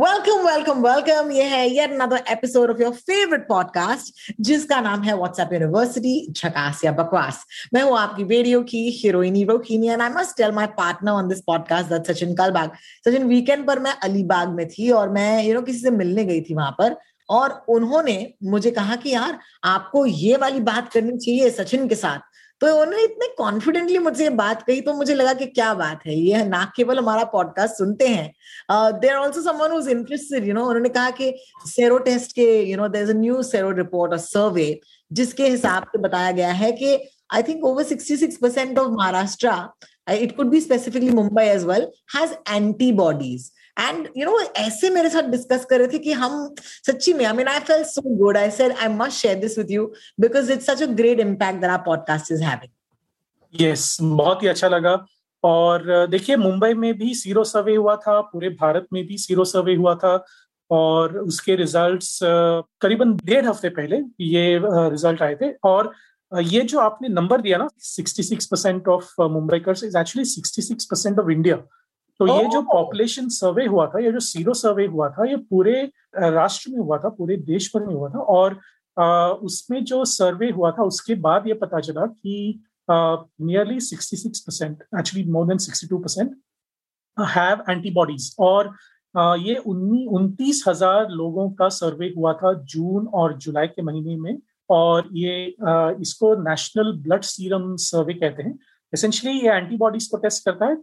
welcome welcome welcome ये है yet another episode of your favourite podcast जिसका नाम है व्हाट्सएप यूनिवर्सिटी झकास या बकवास। मैं हूँ आपकी रेडियो की हीरोइनी Rohini and I must tell my partner on this podcast that Sachin Kalbag Sachin weekend पर मैं अलीबाग में थी और मैं यू नो किसी से मिलने गई थी वहाँ पर, और उन्होंने मुझे कहा कि यार, आपको ये वाली बात करनी चाहिए सचिन के साथ। तो उन्होंने इतने कॉन्फिडेंटली मुझसे ये बात कही तो मुझे लगा कि क्या बात है? ये ना केवल हमारा पॉडकास्ट सुनते हैं there also someone who's interested you know उन्होंने कहा कि सेरो टेस्ट के you know there is a new sero report और सर्वे जिसके हिसाब से बताया गया है कि I think over sixty six percent of Maharashtra it could be specifically Mumbai as well has antibodies and you know ऐसे मेरे साथ डिस्कस कर रहे थे कि हम सच्ची में I mean I fell so good I said I must share this with you because it's such a great impact that our podcast is having yes बहुत ही अच्छा लगा। और देखिए, मुंबई में भी सीरो सर्वे हुआ था, पूरे भारत में भी सीरो सर्वे हुआ था। और उसके रिजल्ट्स करीबन डेढ़ हफ़्ते पहले ये रिज़ल्ट आए थे। और ये जो आपने नंबर दिया ना 66 percent of Mumbai curse is actually 66 percent of India तो ये जो पॉपुलेशन सर्वे हुआ था ये जो सीरो सर्वे हुआ था ये पूरे राष्ट्र में हुआ था पूरे देश भर में हुआ था और उसमें जो सर्वे हुआ था उसके बाद ये पता चला कि nearly sixty six percent actually more than sixty two percent have antibodies और ये उन्नीस उनतीस हज़ार लोगों का सर्वे हुआ था जून और जुलाई के महीने में और ये इसको नेशनल ब्लड सीरम सर्वे कहते हैं। एसेंशली ये एंटीबॉडीज को टेस्ट करता है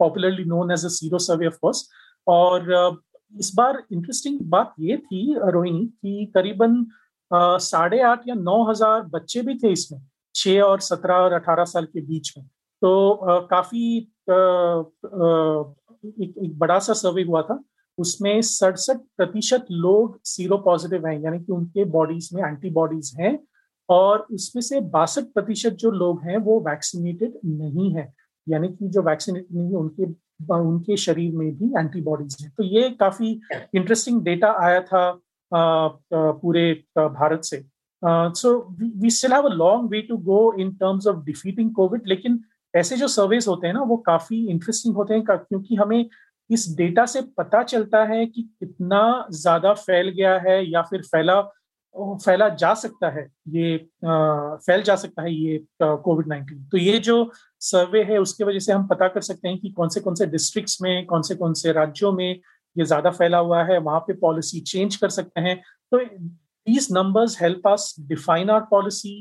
popularly known as a sero survey of course और इस बार इंटरेस्टिंग बात ये थी रोहिणी कि करीबन साढ़े आठ या नौ हज़ार बच्चे भी थे इसमें छह और सत्रह और अठारह साल के बीच में। तो काफ़ी एक, एक बड़ा सा सर्वे हुआ था उसमें सड़सठ प्रतिशत लोग सीरो पॉजिटिव हैं यानी कि उनके बॉडीज में एंटीबॉडीज हैं और उसमें से बासठ प्रतिशत जो लोग हैं वो वैक्सीनेटेड नहीं है। यानी कि जो वैक्सीनेटेड नहीं है उनके उनके शरीर में भी एंटीबॉडीज हैं। तो ये काफ़ी इंटरेस्टिंग डेटा आया था पूरे भारत से। So we still have a long way to go in terms of defeating covid लेकिन ऐसे जो सर्वेस होते हैं ना, वो काफ़ी इंटरेस्टिंग होते हैं क्योंकि हमें इस डेटा से पता चलता है कि कितना ज़्यादा फैल गया है या फिर फैला फैला जा सकता है ये फैल जा सकता है ये कोविड नाइन्टीन तो ये जो सर्वे है, उसके वजह से हम पता कर सकते हैं कि कौन से कौन से डिस्ट्रिक्ट्स में, कौन से कौन से राज्यों में ये ज़्यादा फैला हुआ है, वहाँ पे पॉलिसी चेंज कर सकते हैं। तो these numbers help us define our policy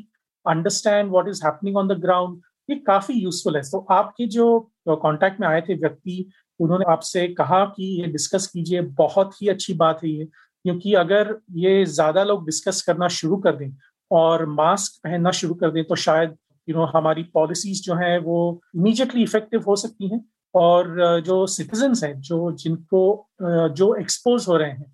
understand what is happening on the ground ये काफ़ी यूजफुल है। तो आपके जो कांटेक्ट में आए थे व्यक्ति, उन्होंने आपसे कहा कि ये डिस्कस कीजिए, बहुत ही अच्छी बात है ये, क्योंकि अगर ये ज़्यादा लोग डिस्कस करना शुरू कर दें और मास्क पहनना शुरू कर दें तो शायद यू नो हमारी पॉलिसीज़ जो हैं वो इमीजिएटली इफ़ेक्टिव हो सकती हैं और जो सिटीजन्स हैं, जो जिनको जो एक्सपोज हो रहे हैं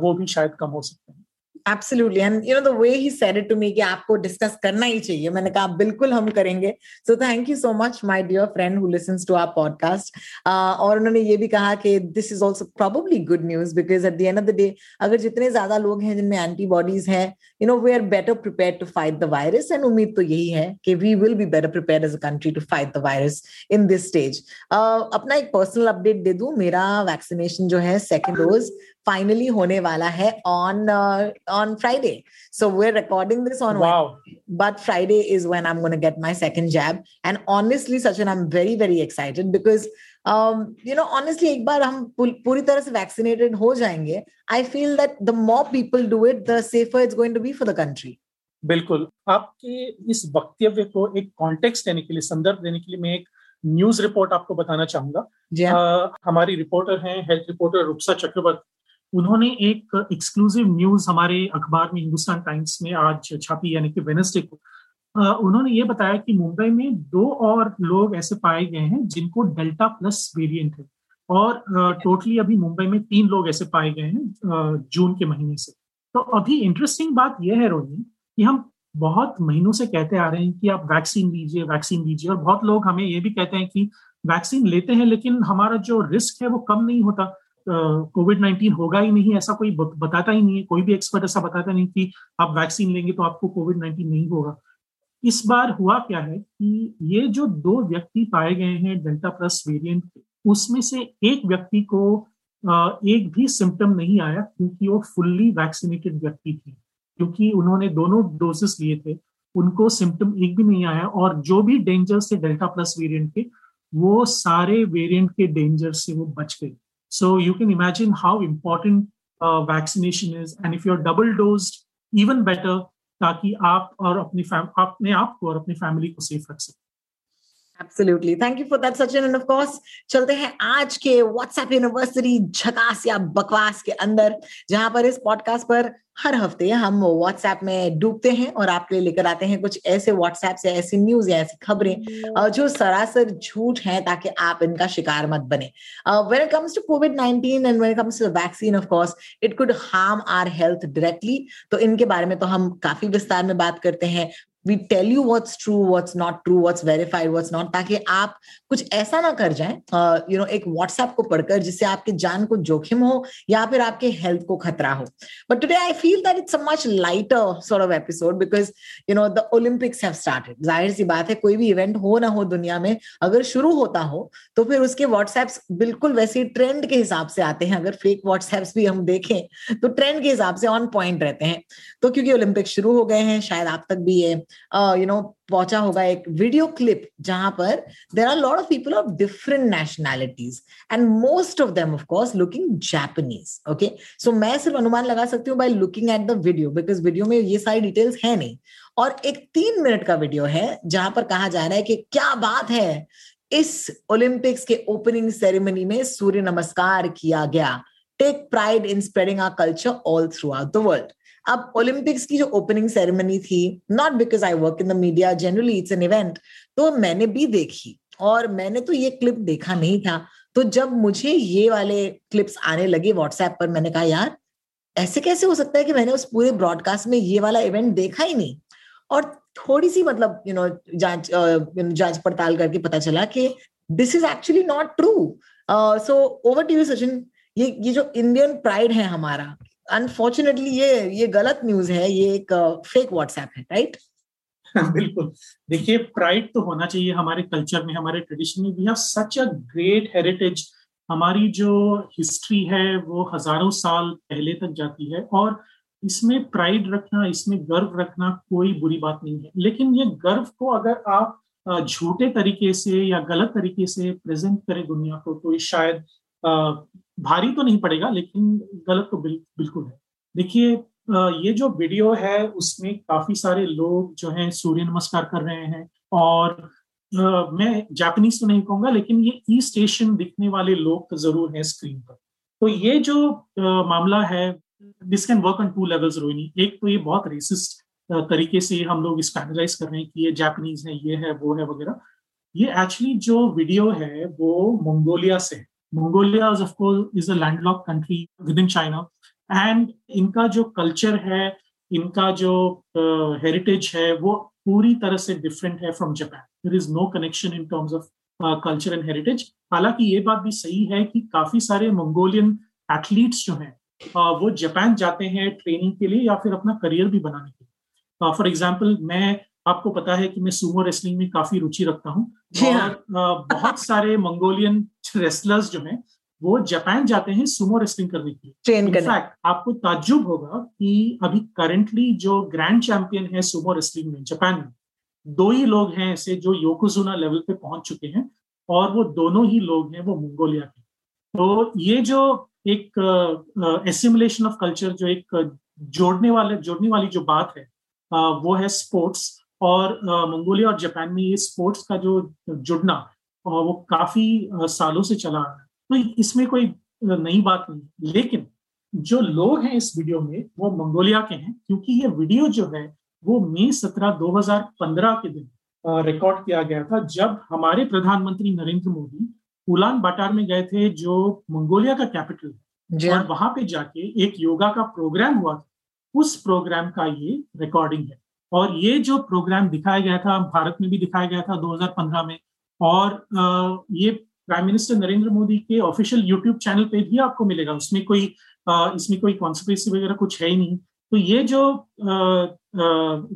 वो भी शायद कम हो सकते हैं। Absolutely and you know the way he said it to me कि आपको डिस्कस करना ही चाहिए। मैंने कहा, बिल्कुल हम करेंगे। So thank you so much my dear friend who listens to our podcast और उन्होंने ये भी कहा कि this is also probably good news because at the end of the day अगर जितने ज़्यादा लोग हैं जिनमें एंटीबॉडीज है you know we are better prepare to fight the virus and उम्मीद तो यही है कि we will be better prepare as a country to fight the virus in this stage अपना एक पर्सनल अपडेट दे दूँ। मेरा वैक्सीनेशन जो है सेकेंड डोज फाइनली होने वाला है on on Friday so we are recording this on but Friday is when I am gonna get my second jab and honestly Sachin I am very very excited because you know honestly एक बार हम पूरी तरह से vaccinated हो जाएँगे I feel that the more people do it the safer it's going to be for the country बिल्कुल। आपके इस वक्तव्य को एक कॉन्टेक्स्ट देने के लिए संदर्भ देने के लिए मैं एक न्यूज़ रिपोर्ट आपको बताना चाहूँगा। uh, हमारी रिपोर्टर हैं हेल्थ रिपोर्टर रूपसा चक्रवर्ती। उन्होंने एक एक्सक्लूसिव न्यूज़ हमारे अखबार में, हिंदुस्तान टाइम्स में आज छापी, यानी कि वेनसडे को उन्होंने ये बताया कि मुंबई में दो और लोग ऐसे पाए गए हैं जिनको डेल्टा प्लस वेरिएंट है। और टोटली अभी मुंबई में तीन लोग ऐसे पाए गए हैं जून के महीने से। तो अभी इंटरेस्टिंग बात यह है रोहिणी कि हम बहुत महीनों से कहते आ रहे हैं कि आप वैक्सीन लीजिए वैक्सीन लीजिए और बहुत लोग हमें ये भी कहते हैं कि वैक्सीन लेते हैं, लेकिन हमारा जो रिस्क है वो कम नहीं होता। कोविड नाइन्टीन होगा ही नहीं, ऐसा कोई बताता ही नहीं है, कोई भी एक्सपर्ट ऐसा बताता नहीं कि आप वैक्सीन लेंगे तो आपको कोविड नाइन्टीन नहीं होगा। इस बार हुआ क्या है कि ये जो दो व्यक्ति पाए गए हैं डेल्टा प्लस वेरिएंट उसमें से एक व्यक्ति को एक भी सिम्टम नहीं आया क्योंकि वो फुल्ली वैक्सीनेटेड व्यक्ति थे, क्योंकि उन्होंने दोनों डोजेस लिए थे, उनको सिम्टम एक भी नहीं आया और जो भी डेंजर्स थे डेल्टा प्लस वेरिएंट के, वो सारे वेरिएंट के डेंजर से वो बच गए। so you can imagine how important vaccination is and if you are double dosed even better ताकि आप और अपनी अपने आप को और अपनी फैमिली को सेफ रख सकें Absolutely. Thank you for that, Sachin. And of course, चलते हैं आज के WhatsApp यूनिवर्सिटी झकास या बकवास के अंदर जहाँ पर इस पॉडकास्ट पर हर हफ़्ते हम व्हाट्सएप में डूबते हैं और आपके लिए लेकर आते हैं कुछ ऐसे व्हाट्सएप से ऐसी न्यूज़ या ऐसी खबरें जो सरासर झूठ हैं ताकि आप इनका शिकार मत बने when it comes to covid nineteen and when comes to vaccine of course it could harm our health directly तो इनके बारे में तो हम काफ़ी विस्तार में बात करते हैं we tell you what's true what's not true what's verified what's not ताकि आप कुछ ऐसा ना कर जाए यू नो एक व्हाट्सएप को पढ़कर जिससे आपकी जान को जोखिम हो या फिर आपके हेल्थ को खतरा हो। But today I feel that it's a much lighter sort of episode because you know the Olympics have started ज़ाहिर सी बात है, कोई भी इवेंट हो ना हो दुनिया में, अगर शुरू होता हो तो फिर उसके व्हाट्सएप्स बिल्कुल वैसे ट्रेंड के हिसाब से आते हैं। अगर फेक व्हाट्सएप्स भी हम देखें तो ट्रेंड के हिसाब से ऑन पॉइंट रहते हैं। तो क्योंकि ओलंपिक शुरू हो गए हैं, शायद आप तक भी ये यू नो पहुँचा होगा एक वीडियो क्लिप जहाँ पर there are lot of people of different nationalities and most of them of course looking Japanese okay so मैं सिर्फ़ अनुमान लगा सकती हूँ by looking at the video because video में ये सारी डिटेल्स है नहीं। और एक तीन मिनट का वीडियो है जहाँ पर कहा जा रहा है कि क्या बात है, इस ओलंपिक्स के ओपनिंग सेरेमनी में सूर्य नमस्कार किया गया। Take pride in spreading our culture all throughout the world अब ओलंपिक्स की जो ओपनिंग सेरेमनी थी not because I work in the media generally it's an event तो मैंने भी देखी और मैंने तो ये क्लिप देखा नहीं था। तो जब मुझे ये वाले क्लिप्स आने लगे व्हाट्सएप पर, मैंने कहा, यार, ऐसे कैसे हो सकता है कि मैंने उस पूरे ब्रॉडकास्ट में ये वाला इवेंट देखा ही नहीं? और थोड़ी सी मतलब यू नो जाँच जाँच पड़ताल करके पता चला कि this is actually not true so over to you Sachin ये ये जो इंडियन प्राइड है हमारा अनफॉर्चुनेटली ये ये गलत न्यूज़ है, ये एक फेक व्हाट्सएप है राइट बिल्कुल। देखिए प्राइड तो होना चाहिए हमारे कल्चर में, हमारे ट्रेडिशन में। We have such a great heritage हमारी जो हिस्ट्री है, वो हज़ारों साल पहले तक जाती है और इसमें प्राइड रखना, इसमें गर्व रखना कोई बुरी बात नहीं है। लेकिन ये गर्व को अगर आप झूठे तरीके से या गलत तरीके से प्रेजेंट करें दुनिया को तो शायद भारी तो नहीं पड़ेगा लेकिन गलत तो बिल, बिल्कुल है। देखिए ये जो वीडियो है उसमें काफ़ी सारे लोग जो हैं सूर्य नमस्कार कर रहे हैं और मैं जापानीज तो नहीं कहूँगा लेकिन ये ई स्टेशन दिखने वाले लोग तो ज़रूर हैं स्क्रीन पर। तो ये जो मामला है this can work on two levels Rohini. एक तो ये बहुत रेसिस्ट तरीके से हम लोग इसको एनालाइज कर रहे हैं कि ये जापानीज है ये है वो है वगैरह। ये एक्चुअली जो वीडियो है वो मंगोलिया से है। Mongolia of course is a landlocked country within China and इनका जो कल्चर है इनका जो हेरिटेज uh, है वो पूरी तरह से डिफरेंट है from Japan there is no connection in terms of culture and heritage हालाँकि ये बात भी सही है कि काफ़ी सारे मंगोलियन एथलीट्स जो हैं uh, वो जापान जाते हैं ट्रेनिंग के लिए या फिर अपना करियर भी बनाने के लिए. फॉर uh, एग्ज़ाम्पल मैं आपको पता है कि मैं सुमो रेसलिंग में काफ़ी रुचि रखता हूँ। और बहुत सारे मंगोलियन रेसलर्स जो हैं वो जापान जाते हैं सुमो रेसलिंग करने के लिए। इनफैक्ट आपको ताज्जुब होगा कि अभी करंटली जो ग्रैंड चैंपियन है सुमो रेसलिंग में जापान में दो ही लोग हैं ऐसे जो योकोजुना लेवल पे पहुँच चुके हैं और वो दोनों ही लोग हैं वो मंगोलिया के। तो ये जो एक एसिमुलेशन ऑफ़ कल्चर जो एक जोड़ने वाले जोड़ने वाली जो बात है uh, वो है स्पोर्ट्स और मंगोलिया और जापान में ये स्पोर्ट्स का जो जुड़ना वो काफ़ी सालों से चला आ रहा है। तो इसमें कोई नई बात नहीं लेकिन जो लोग हैं इस वीडियो में वो मंगोलिया के हैं क्योंकि ये वीडियो जो है वो मई सत्रह दो हज़ार पंद्रह के दिन रिकॉर्ड किया गया था जब हमारे प्रधानमंत्री नरेंद्र मोदी उलान बाटार में गए थे जो मंगोलिया का कैपिटल हाँ। और वहाँ पे जाके एक योगा का प्रोग्राम हुआ था। उस प्रोग्राम का ये रिकॉर्डिंग है। और ये जो प्रोग्राम दिखाया गया था, भारत में भी दिखाया गया था 2015 में, और ये प्राइम मिनिस्टर नरेंद्र मोदी के ऑफिशियल यूट्यूब चैनल पे भी आपको मिलेगा। उसमें कोई इसमें कोई कॉन्सिक्वेंसी वगैरह कुछ है ही नहीं। तो ये जो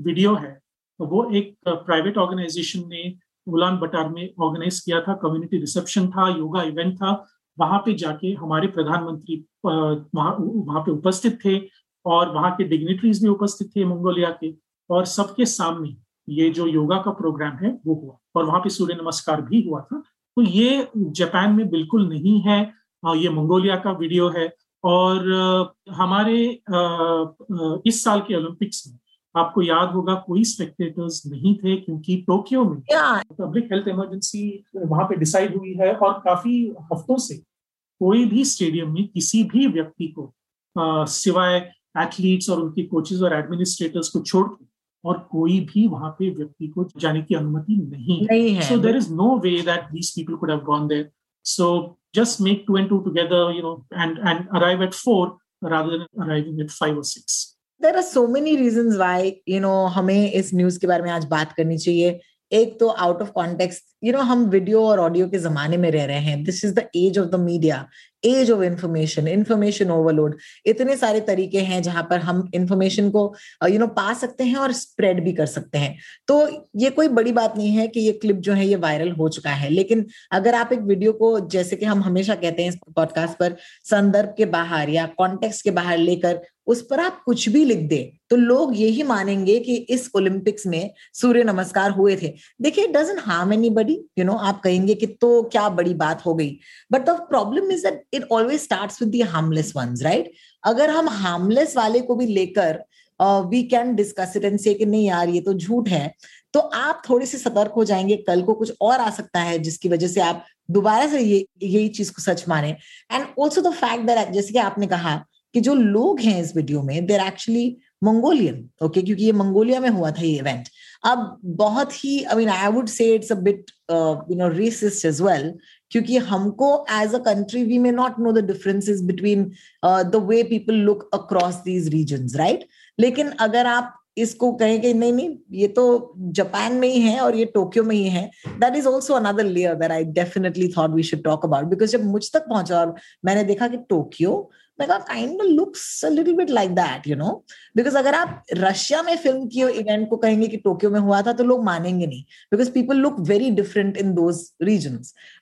वीडियो है वो एक प्राइवेट ऑर्गेनाइजेशन ने उलान बटार में ऑर्गेनाइज किया था। कम्युनिटी रिसेप्शन था, योगा इवेंट था। वहाँ पे जाके हमारे प्रधानमंत्री वहाँ पे उपस्थित थे, और वहाँ के डिग्नेटरीज भी उपस्थित थे मंगोलिया के। और सबके सामने ये जो योगा का प्रोग्राम है वो हुआ। और वहाँ पे सूर्य नमस्कार भी हुआ था। तो ये जापान में बिल्कुल नहीं है। ये मंगोलिया का वीडियो है। और हमारे इस साल के ओलंपिक्स में आपको याद होगा कोई स्पेक्टेटर्स नहीं थे क्योंकि टोक्यो में पब्लिक हेल्थ इमरजेंसी वहाँ पे डिसाइड हुई है और काफ़ी हफ्तों से कोई भी स्टेडियम में किसी भी व्यक्ति को सिवाय एथलीट्स और उनके कोचेज और एडमिनिस्ट्रेटर्स को छोड़ के और कोई भी वहाँ पे व्यक्ति को जाने की अनुमति नहीं, है। So there is no way that these people could have gone there so just make two and two together you know and and arrive at four rather than arriving at five or six. There are so many reason why you know हमें इस news के बारे में आज बात करनी चाहिए। एक तो out of context you know हम वीडियो और ऑडियो के जमाने में रह रहे हैं। This is the age of the media age of information information overload इतने सारे तरीके हैं जहाँ पर हम इंफॉर्मेशन को यू नो know, पा सकते हैं और स्प्रेड भी कर सकते हैं। तो ये कोई बड़ी बात नहीं है कि ये क्लिप जो है ये वायरल हो चुका है लेकिन अगर आप एक वीडियो को जैसे कि हम हमेशा कहते हैं पॉडकास्ट पर संदर्भ के बाहर या कॉन्टेक्स्ट के बाहर लेकर उस पर आप कुछ भी लिख दे तो लोग यही मानेंगे कि इस ओलंपिक्स में सूर्य नमस्कार हुए थे। देखिए doesn't harm any buddy you know आप कहेंगे कि तो क्या बड़ी बात हो गई। But the problem is that it always start with the harmless ones right अगर हम हार्मलेस वाले को भी लेकर we can discuss it and say कि नहीं यार, ये तो झूठ है। तो आप थोड़े से सतर्क हो जाएँगे, कल को कुछ और आ सकता है, जिसकी वजह से आप दोबारा से ये, यही चीज़ को सच माने। And also the fact that जैसे कि आपने कहा कि जो लोग हैं इस वीडियो में देर एक्चुअली मंगोलियन ओके क्योंकि ये मंगोलिया में हुआ था ये इवेंट अब बहुत ही I mean I would say it's a bit you know racist as well क्योंकि हमको as a country we may not know the differences between the way people look across these region right लेकिन अगर आप इसको कहें कि नहीं नहीं, ये तो जापान में ही है और ये टोक्यो में ही है that is also another layer that I definitely thought we should talk about because जब मुझ तक पहुँचा और मैंने देखा कि Tokyo kind looks little bit like that you know because अगर आप रशिया में फ़िल्म की इवेंट को कहेंगे कि टोक्यो में हुआ था तो लोग मानेंगे नहीं। Because people look very different in those region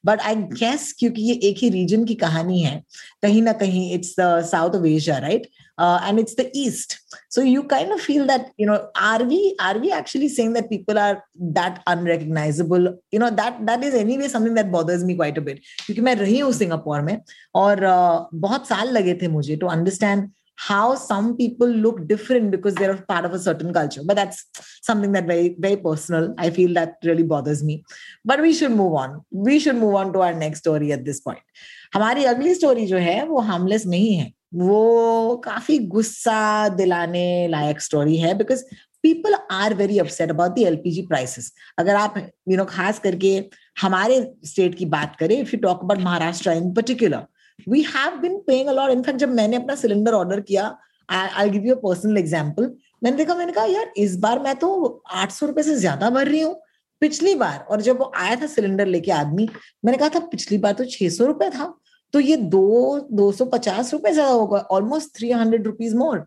but I guess क्योंकि ये एक ही रीजन की कहानी है, कहीं ना कहीं it's south of Asia right uh, and it's the east so you kind of feel that you know are we are we actually saying that people are that unrecognizable you know that that is anyway something that bothers me quite a bit क्योंकि मैं रही हूँ Singapore में और uh, बहुत साल लगे थे मुझे to understand how some people look different because they're part of a certain culture but that's something that very very personal i feel that really bothers me but we should move on we should move on to our next story at this point हमारी अगली story जो है वो harmless नहीं है वो काफ़ी गुस्सा दिलाने लायक स्टोरी है because people are very upset about the LPG prices अगर आप यू नो खास करके हमारे स्टेट की बात करें if you talk about Maharashtra in particular we have been paying a lot in fact जब मैंने अपना सिलेंडर ऑर्डर किया I give you personal example मैंने देखा, मैंने कहा, यार, इस बार मैं तो आठ सौ रुपए से ज़्यादा भर रही हूँ, पिछली बार। और जब वो आया था सिलेंडर लेके आदमी, मैंने कहा, था, पिछली बार तो छह सौ रुपए था। तो ये दो दो सौ पचास रुपए ज़्यादा होगा almost three hundred rupees more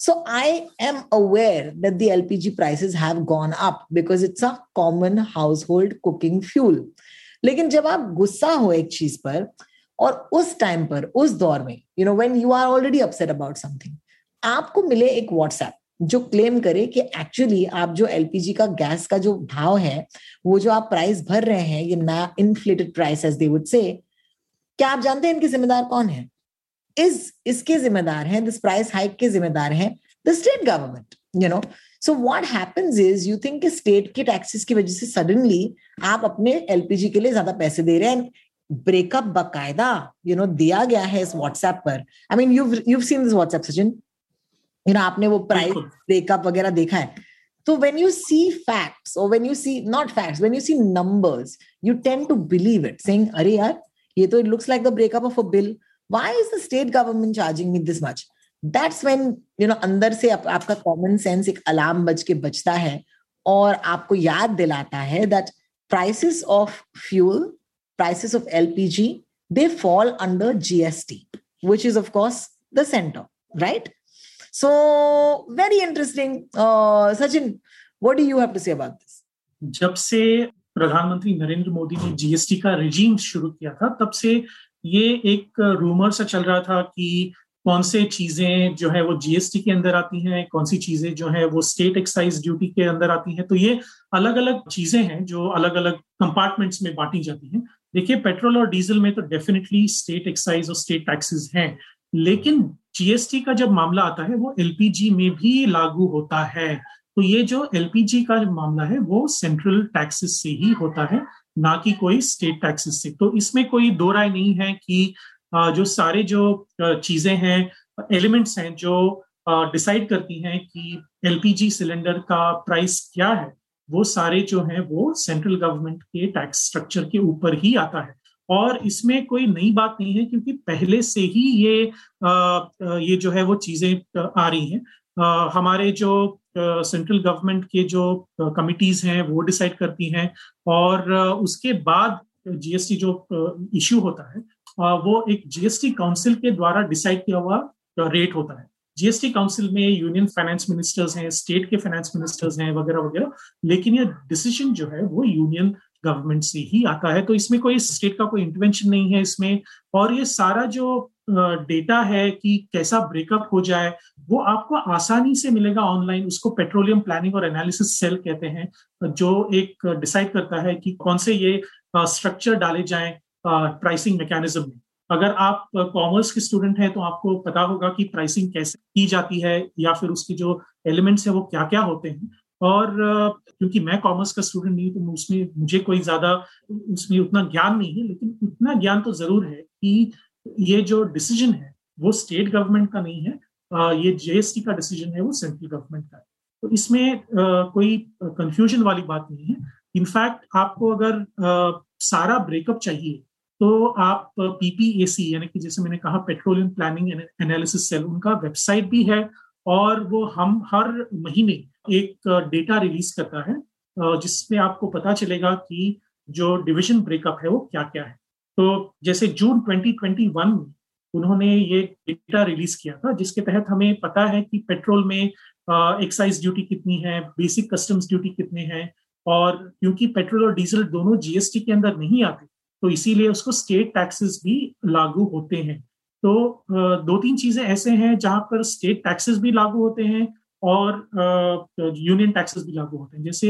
So I am aware that the LPG prices have gone up because it's a common household cooking fuel. लेकिन जब आप गुस्सा हो एक चीज़ पर, और उस टाइम पर, उस दौर में you know when you are already upset about something आपको मिले एक व्हाट्सएप जो क्लेम करे कि एक्चुअली आप जो एलपीजी का गैस का जो भाव है, वो जो आप प्राइस भर रहे हैं, ये ना inflated price as they would say क्या आप जानते हैं इनके जिम्मेदार कौन है? इस इसके जिम्मेदार हैं दिस प्राइस हाइक के जिम्मेदार हैं the state government you know so what happens is you think state के टैक्सेस की वजह से सडनली आप अपने एलपीजी के लिए ज़्यादा पैसे दे रहे हैं। ब्रेकअप बकायदा यू नो दिया गया है इस व्हाट्सएप पर। I mean you you seen this WhatsApp Sachin. You know आपने वो प्राइस ब्रेकअप वगैरह देखा है। तो वेन यू सी facts और when you see not facts when you see numbers you tend to believe it saying अरे यार ये तो it looks like the breakup of a bill why is the state government charging me this much that's when you know अंदर से आप, आपका common sense एक alarm बज के बचता है और आपको याद दिलाता है that prices of fuel prices of L they fall under G S T which is the centre right so very interesting Sachin what do you have to say about this जब से प्रधानमंत्री नरेंद्र मोदी ने जीएसटी का regime शुरू किया था, तब से ये एक रूमर सा चल रहा था कि कौन से चीज़ें जो है वो जीएसटी के अंदर आती हैं, कौन सी चीज़ें जो है वो स्टेट एक्साइज ड्यूटी के अंदर आती हैं। तो ये अलग अलग चीज़ें हैं जो अलग अलग कंपार्टमेंट्स में बांटी जाती हैं। देखिए, पेट्रोल और डीजल में तो डेफिनेटली स्टेट एक्साइज और स्टेट टैक्सेस हैं, लेकिन जीएसटी का जब मामला आता है, वो एलपीजी में भी लागू होता है। तो ये जो एलपीजी का मामला है वो सेंट्रल टैक्सेस से ही होता है ना कि कोई स्टेट टैक्सेस से। तो इसमें कोई दो राय नहीं है कि जो सारे जो चीज़ें हैं एलिमेंट्स हैं जो डिसाइड करती हैं कि एलपीजी सिलेंडर का प्राइस क्या है वो सारे जो हैं वो सेंट्रल गवर्नमेंट के टैक्स स्ट्रक्चर के ऊपर ही आता है। और इसमें कोई नई बात नहीं है क्योंकि पहले से ही ये आ, ये जो है वो चीज़ें आ रही हैं। हमारे जो सेंट्रल गवर्नमेंट के जो कमिटीज हैं, वो डिसाइड करती हैं और उसके बाद जीएसटी जो इश्यू होता है वो एक जीएसटी काउंसिल के द्वारा डिसाइड किया हुआ रेट होता है। जीएसटी काउंसिल में यूनियन फाइनेंस मिनिस्टर्स हैं स्टेट के फाइनेंस मिनिस्टर्स हैं, वगैरह वगैरह, लेकिन ये डिसीज़न जो है, वो यूनियन गवर्नमेंट से ही आता है। तो इसमें कोई स्टेट का कोई इंटरवेंशन नहीं है इसमें और ये सारा जो डेटा है कि कैसा ब्रेकअप हो जाए, वो आपको आसानी से मिलेगा ऑनलाइन उसको पेट्रोलियम प्लानिंग और एनालिसिस सेल कहते हैं, जो एक डिसाइड करता है कि कौन से ये स्ट्रक्चर डाले जाएँ प्राइसिंग मैकेनिज्म में। अगर आप कॉमर्स के स्टूडेंट हैं तो आपको पता होगा कि प्राइसिंग कैसे की जाती है, या फिर उसके जो एलिमेंट्स है, वो क्या क्या होते हैं। और क्योंकि मैं कॉमर्स का स्टूडेंट नहीं तो उसमें मुझे कोई ज़्यादा, उसमें उतना ज्ञान नहीं है, लेकिन उतना ज्ञान तो ज़रूर है कि ये जो डिसीज़न है, वो स्टेट गवर्नमेंट का नहीं है ये जीएसटी का डिसीज़न है, वो सेंट्रल गवर्नमेंट का है। तो इसमें कोई कंफ्यूजन वाली बात नहीं है। इनफैक्ट आपको अगर सारा ब्रेकअप चाहिए तो आप पीपीएसी यानी कि जैसे मैंने कहा पेट्रोलियम प्लानिंग एनालिसिस सेल उनका वेबसाइट भी है, और वो हम हर महीने एक डेटा रिलीज़ करता है जिसमें आपको पता चलेगा कि जो डिविजन ब्रेकअप है, वो क्या क्या है। तो जैसे जून 2021 में उन्होंने ये डेटा रिलीज़ किया था, जिसके तहत हमें पता है कि पेट्रोल में एक्साइज ड्यूटी कितनी है बेसिक कस्टम्स ड्यूटी कितने हैं, और क्योंकि पेट्रोल और डीजल दोनों जीएसटी के अंदर नहीं आते तो इसीलिए उसको स्टेट टैक्सेस भी लागू होते हैं। तो दो तीन चीज़ें ऐसे हैं जहाँ पर स्टेट टैक्सेस भी लागू होते हैं और यूनियन टैक्सेस भी लागू होते हैं, जैसे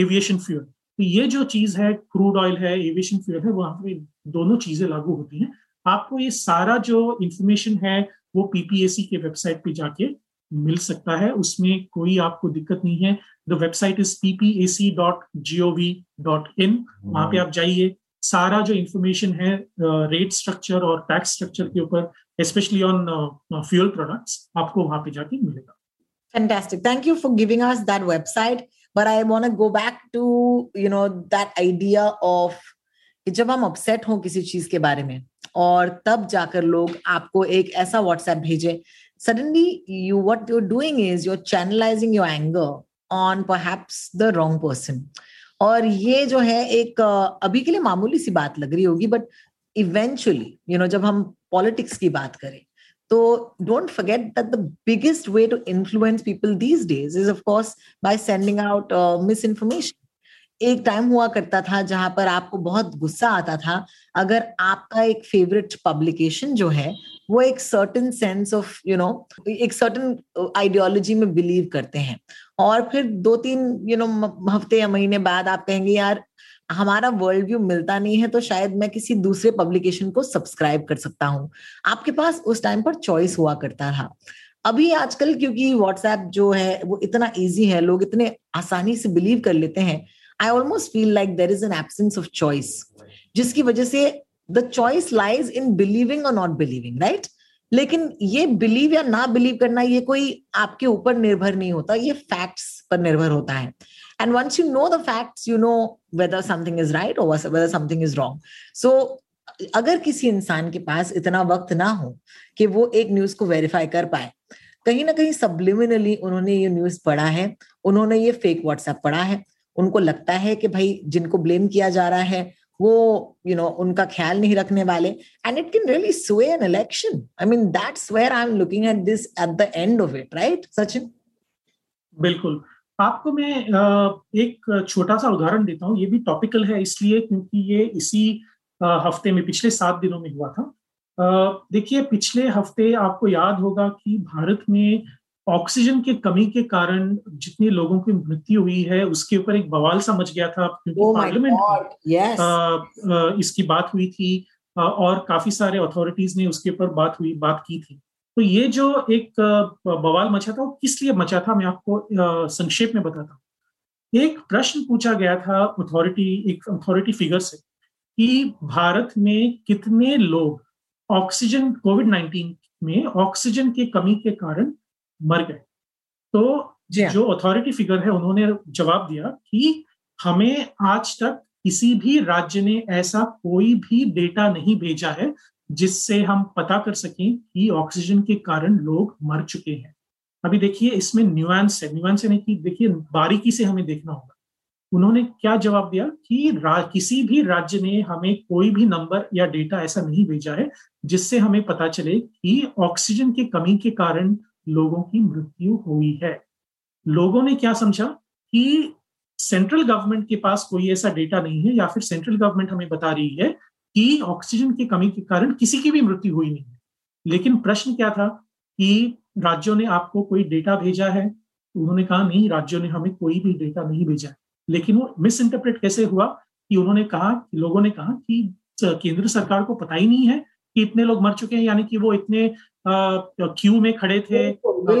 एविएशन फ्यूल तो ये जो चीज़ है क्रूड ऑयल है एविएशन फ्यूल है वहाँ पे दोनों चीज़ें लागू होती हैं। आपको ये सारा जो इंफॉर्मेशन है वो पीपीएसी के वेबसाइट पे जाके मिल सकता है। उसमें कोई आपको दिक्कत नहीं है। The website is PPAC dot G O V dot in वहाँ पे आप जाइए। सारा जो इंफॉर्मेशन है रेट स्ट्रक्चर और टैक्स स्ट्रक्चर के ऊपर स्पेशली ऑन फ्यूल प्रोडक्ट्स आपको वहाँ पे जाके मिलेगा। Fantastic. Thank you for giving us that website. but i want to go back to, you know, that idea of जब हम अपसेट हो किसी चीज़ के बारे में, और तब जाकर लोग आपको एक ऐसा व्हाट्सएप भेजे। Suddenly you what you're doing is your channelising your anger on पर द रोंग पर्सन और ये जो है एक अभी के लिए मामूली सी बात लग रही होगी बट इवेंचुअली यू नो जब हम पॉलिटिक्स की बात करें तो don't forget that the biggest way to influence people these days is course by sending out misinformation एक टाइम हुआ करता था जहाँ पर आपको बहुत गुस्सा आता था। अगर आपका एक फेवरेट पब्लिकेशन जो है, वो एक certain sense of you know एक सर्टन आइडियोलॉजी में बिलीव करते हैं। और फिर दो तीन यू नो हफ़्ते या महीने बाद आप कहेंगे, यार हमारा वर्ल्ड व्यू मिलता नहीं है तो शायद मैं किसी दूसरे पब्लिकेशन को सब्सक्राइब कर सकता हूँ। आपके पास उस टाइम पर चॉइस हुआ करता था अभी आजकल क्योंकि व्हाट्सएप जो है, वो इतना इजी है, लोग इतने आसानी से बिलीव कर लेते हैं I almost feel like there is an absence of choice जिसकी वजह से the choice lies in believing और नॉट बिलीविंग राइट लेकिन ये बिलीव या ना बिलीव करना, ये कोई आपके ऊपर निर्भर नहीं होता, ये फैक्ट्स पर निर्भर होता है। And once you know the facts, you know whether something is right or whether something is wrong. So, अगर किसी इंसान के पास इतना वक्त ना हो कि वो एक न्यूज़ को वेरीफाई कर पाए, कहीं ना कहीं सबलिमिनली उन्होंने ये न्यूज़ पढ़ा है, उन्होंने ये फेक व्हाट्सएप पढ़ा है, उनको लगता है कि भाई जिनको ब्लेम किया जा रहा है, वो यू नो उनका ख्याल नहीं रखने वाले। And it can really sway an election I mean that's where I am looking at this at the end of it right Sachin बिल्कुल। आपको मैं एक छोटा सा उदाहरण देता हूँ। ये भी टॉपिकल है इसलिए क्योंकि ये इसी हफ़्ते में पिछले सात दिनों में हुआ था। देखिए पिछले हफ़्ते आपको याद होगा कि भारत में ऑक्सीजन के कमी के कारण जितने लोगों की मृत्यु हुई है उसके ऊपर एक बवाल सा मच गया था। क्योंकि oh पार्लियामेंट yes. इसकी बात हुई थी और काफ़ी सारे अथॉरिटीज ने उसके ऊपर बात हुई बात की थी। तो ये जो एक बवाल मचा था वो किस लिए मचा था? मैं आपको संक्षेप में बताता हूँ। एक प्रश्न पूछा गया था अथॉरिटी एक अथॉरिटी फिगर से कि भारत में कितने लोग ऑक्सीजन कोविड नाइन्टीन में ऑक्सीजन की कमी के कारण मर गए? तो हाँ। जो अथॉरिटी फिगर है उन्होंने जवाब दिया कि हमें आज तक किसी भी राज्य ने ऐसा कोई भी डेटा नहीं भेजा है जिससे हम पता कर सकें कि ऑक्सीजन के कारण लोग मर चुके हैं। अभी देखिए, इसमें न्यूएंस है। न्यूएंस यानी कि देखिए, बारीकी से हमें देखना होगा। उन्होंने क्या जवाब दिया कि किसी भी राज्य ने हमें कोई भी नंबर या डेटा ऐसा नहीं भेजा है, जिससे हमें पता चले कि ऑक्सीजन की कमी के कारण लोगों की मृत्यु हुई है। लोगों ने क्या समझा कि सेंट्रल गवर्नमेंट के पास कोई ऐसा डेटा नहीं है या फिर सेंट्रल गवर्नमेंट हमें बता रही है कि ऑक्सीजन की कमी के कारण किसी की भी मृत्यु हुई नहीं। है लेकिन प्रश्न क्या था कि राज्यों ने आपको कोई डेटा भेजा है? उन्होंने कहा नहीं राज्यों ने हमें कोई भी डेटा नहीं भेजा लेकिन वो मिस इंटरप्रेट कैसे हुआ कि उन्होंने कहा लोगों ने कहा कि केंद्र सरकार को पता ही नहीं है कि इतने लोग मर चुके हैं यानी कि वो इतने क्यू में खड़े थे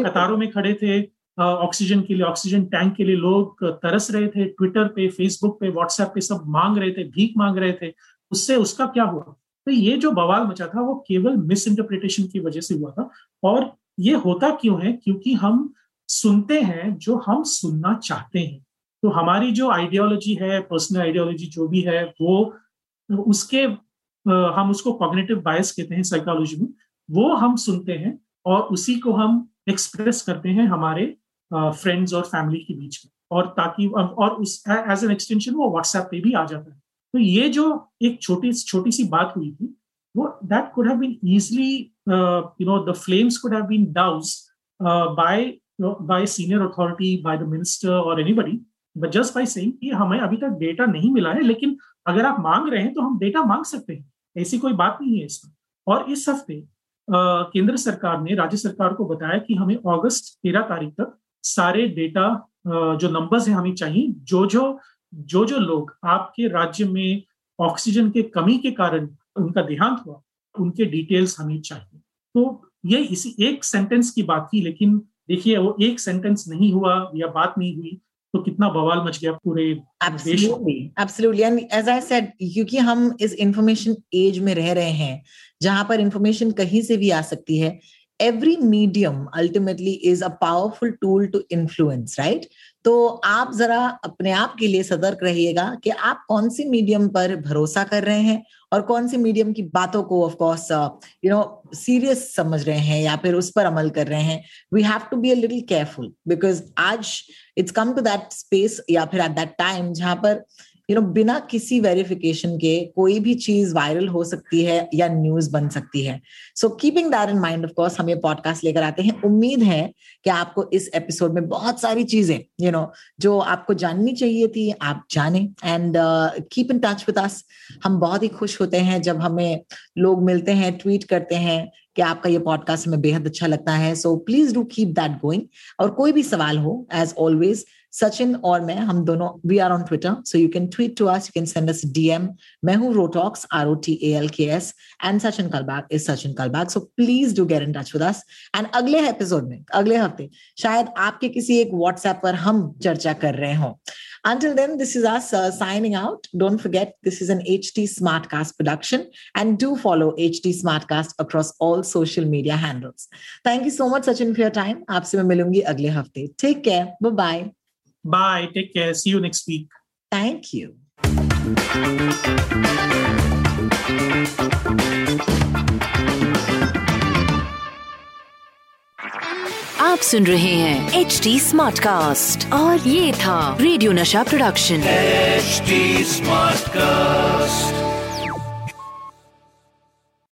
कतारों में खड़े थे ऑक्सीजन के लिए ऑक्सीजन टैंक के लिए लोग तरस रहे थे ट्विटर पे फेसबुक पे व्हाट्सएप पे सब मांग रहे थे भीख मांग रहे थे। उससे उसका क्या हुआ? तो ये जो बवाल मचा था, वो केवल मिस इंटरप्रिटेशन की वजह से हुआ था। और ये होता क्यों है? क्योंकि हम सुनते हैं जो हम सुनना चाहते हैं। तो हमारी जो आइडियोलॉजी है पर्सनल आइडियोलॉजी जो भी है, वो, उसके हम उसको कॉग्निटिव बायस कहते हैं साइकोलॉजी में। वो हम सुनते हैं और उसी को हम एक्सप्रेस करते हैं हमारे फ्रेंड्स और फैमिली के बीच में। और ताकि, और उस एज एन एक्सटेंशन वो व्हाट्सएप पे भी आ जाता है। तो ये जो एक छोटी छोटी सी बात हुई थी, वो that could have been easily you know the flames could have been doused by by senior authority by the minister और anybody but just by saying कि हमें अभी तक डेटा नहीं मिला है, लेकिन अगर आप मांग रहे हैं तो हम डेटा मांग सकते हैं। ऐसी कोई बात नहीं है इसमें। और इस हफ़्ते केंद्र सरकार ने, राज्य सरकार को बताया कि हमें अगस्त तेरह तारीख तक सारे डेटा जो नंबर्स हैं हमें चाहिए जो जो जो जो लोग आपके राज्य में ऑक्सीजन के कमी के कारण उनका देहांत हुआ, उनके डिटेल्स हमें चाहिए। तो ये इसी एक सेंटेंस की बात थी, लेकिन देखिए, वो एक सेंटेंस नहीं हुआ या बात नहीं हुई तो कितना बवाल मच गया पूरे absolutely and as I said क्योंकि हम इस इंफॉर्मेशन एज में रह रहे हैं, जहाँ पर इंफॉर्मेशन कहीं से भी आ सकती है every medium ultimately is a powerful tool to influence right तो आप जरा अपने आप के लिए सतर्क रहिएगा कि आप कौन सी मीडियम पर भरोसा कर रहे हैं और कौन सी मीडियम की बातों को of course you know serious समझ रहे हैं या फिर उस पर अमल कर रहे हैं। We have to be a little careful because आज it's come to that space या फिर एट दैट टाइम जहाँ पर यू नो बिना किसी वेरिफिकेशन के कोई भी चीज़ वायरल हो सकती है या न्यूज़ बन सकती है। So keeping that in mind of course हम ये पॉडकास्ट लेकर आते हैं। उम्मीद है कि आपको इस एपिसोड में बहुत सारी चीज़ें यू you नो know, जो आपको जाननी चाहिए थी आप जाने। And keep in touch with us हम बहुत ही खुश होते हैं जब हमें लोग मिलते हैं ट्वीट करते हैं कि आपका ये पॉडकास्ट हमें बेहद अच्छा लगता है। So please do keep that going और कोई भी सवाल हो एज ऑलवेज सचिन और मैं हम दोनों we are on Twitter so you can tweet to us you can send us DM मैं हूँ Rotalks R O T A L K S and Sachin Kalbag is Sachin Kalbag so please do get in touch with us and अगले episode में अगले हफ़्ते शायद आपके किसी एक व्हाट्सएप पर हम चर्चा कर रहे हो Until then, this is us uh, signing out. Don't forget, this is an HT Smartcast production. And do follow HT Smartcast across all social media handles. Thank you so much, Sachin, for your time. आपसे मैं मिलूँगी अगले हफ़्ते. Take care. Bye-bye. Bye. Take care. See you next week. Thank you. आप सुन रहे हैं H D smart cast और ये था रेडियो नशा प्रोडक्शन HD Smartcast.